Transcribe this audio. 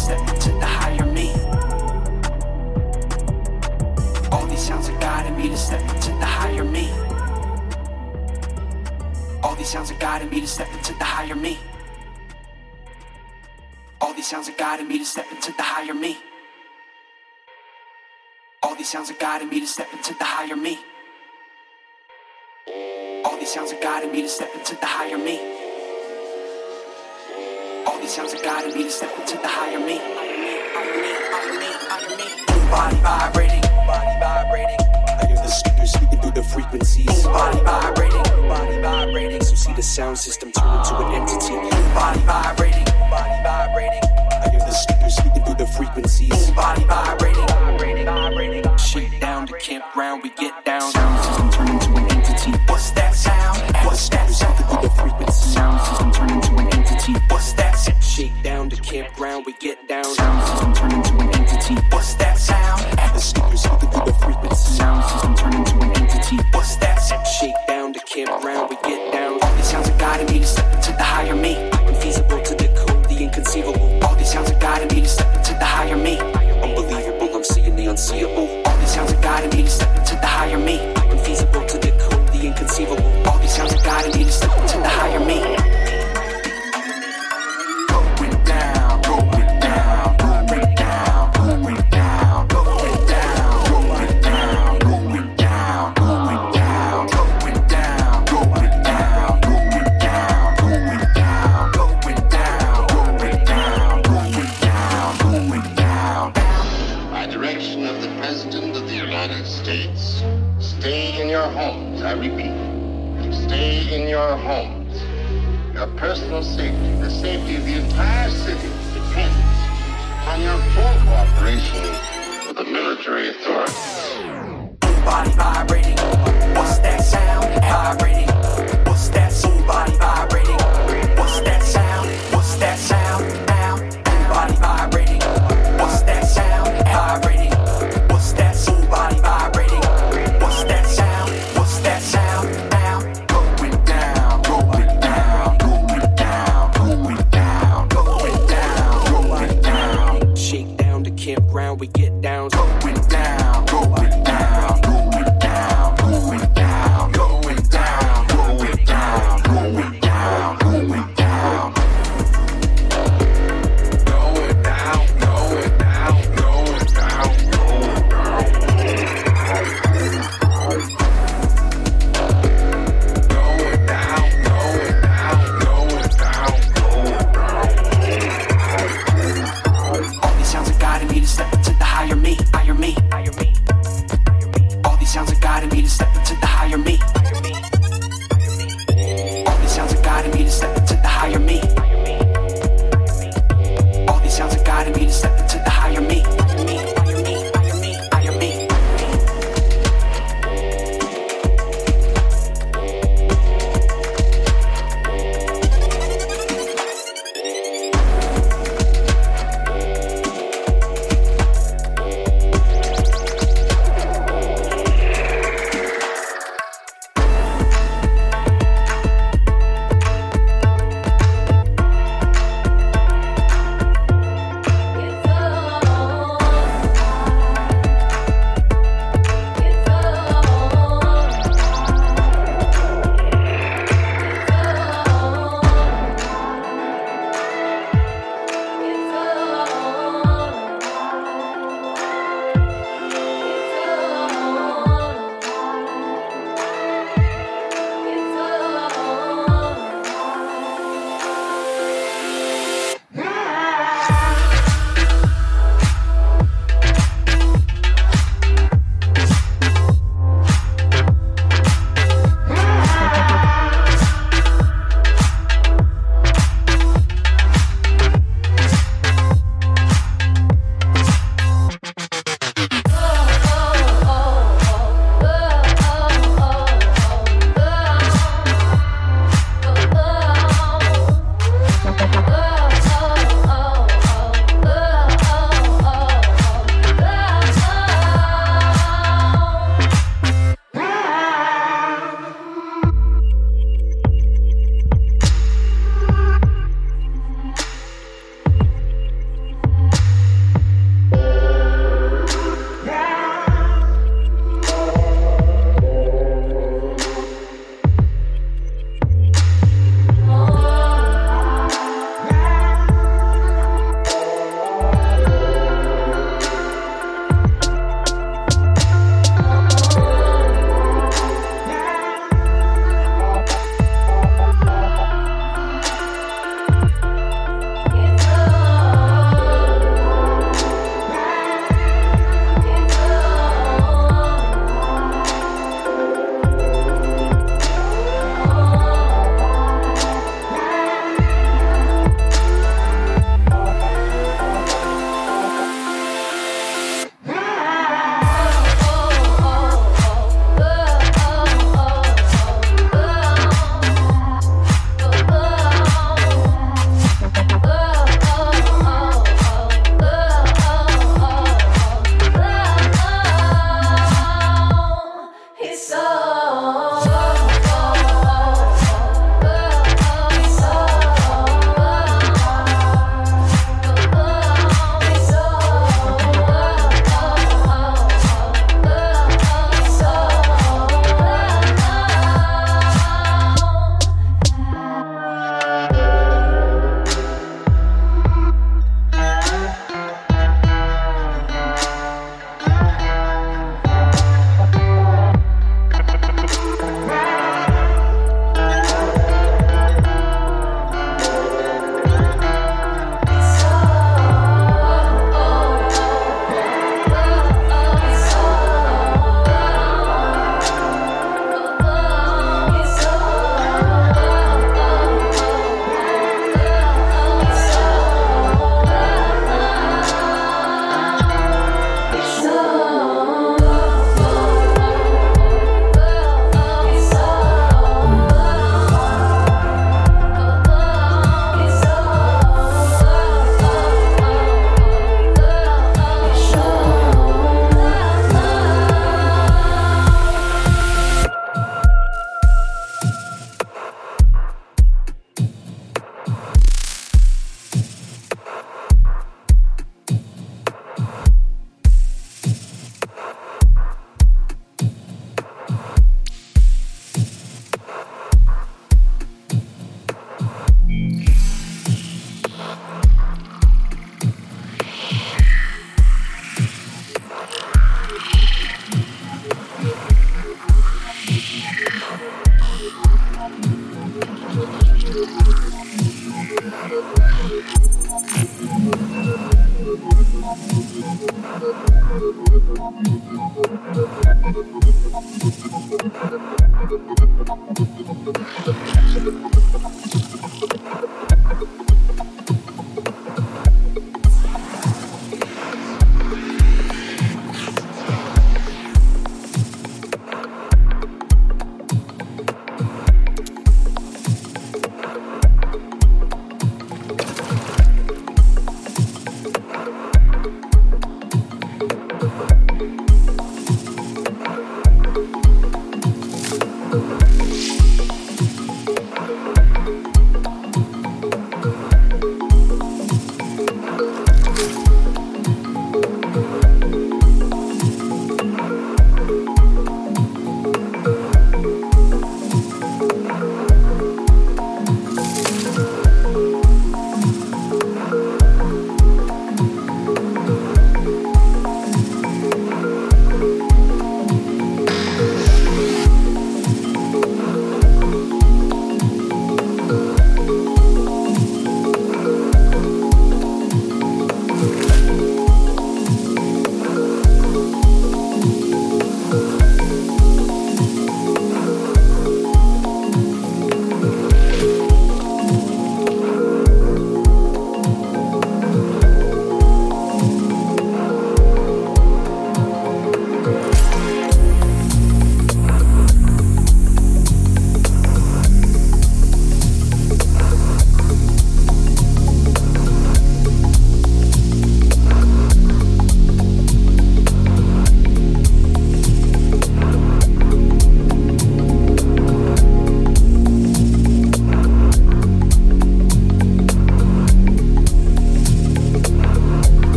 step into the higher me. All these sounds are guiding me to step into the higher me. All these sounds are guiding me to step into the higher me. All these sounds are guiding me to step into the higher me. All these sounds are guiding me to step into the higher me. All these sounds are guiding me to step into the higher me sounds of God in me to step into the higher me. Body vibrating, body vibrating. I hear the speakers speaking through the frequencies. Body vibrating, body vibrating. So see the sound system turn into an entity. Body vibrating, body vibrating. I hear the speakers speaking through the frequencies. Body vibrating, vibrating, vibrating. Shit down to camp round, we get down. Sound system turn into an entity. What's that sound? What's that sound? Through the frequency. Sound system turn into an entity entity. What's that? Shake down the campground, we get down. Sound system turn into an entity. What's that sound? At the speakers, something with the frequency. Sound system turn into an entity. What's that? Shake down the campground, we get down. All these sounds are guiding me to step into the higher me. Infeasible to the cool, the inconceivable. All these sounds are guiding me to step into the higher me. Unbelievable, I'm seeing the unseeable. All these sounds are guiding me to step Stay in your homes. Your personal safety, the safety of the entire city, depends on your full cooperation with the military authorities. Body vibrating. What's that sound? Vibrating. What's that soul body vibrating?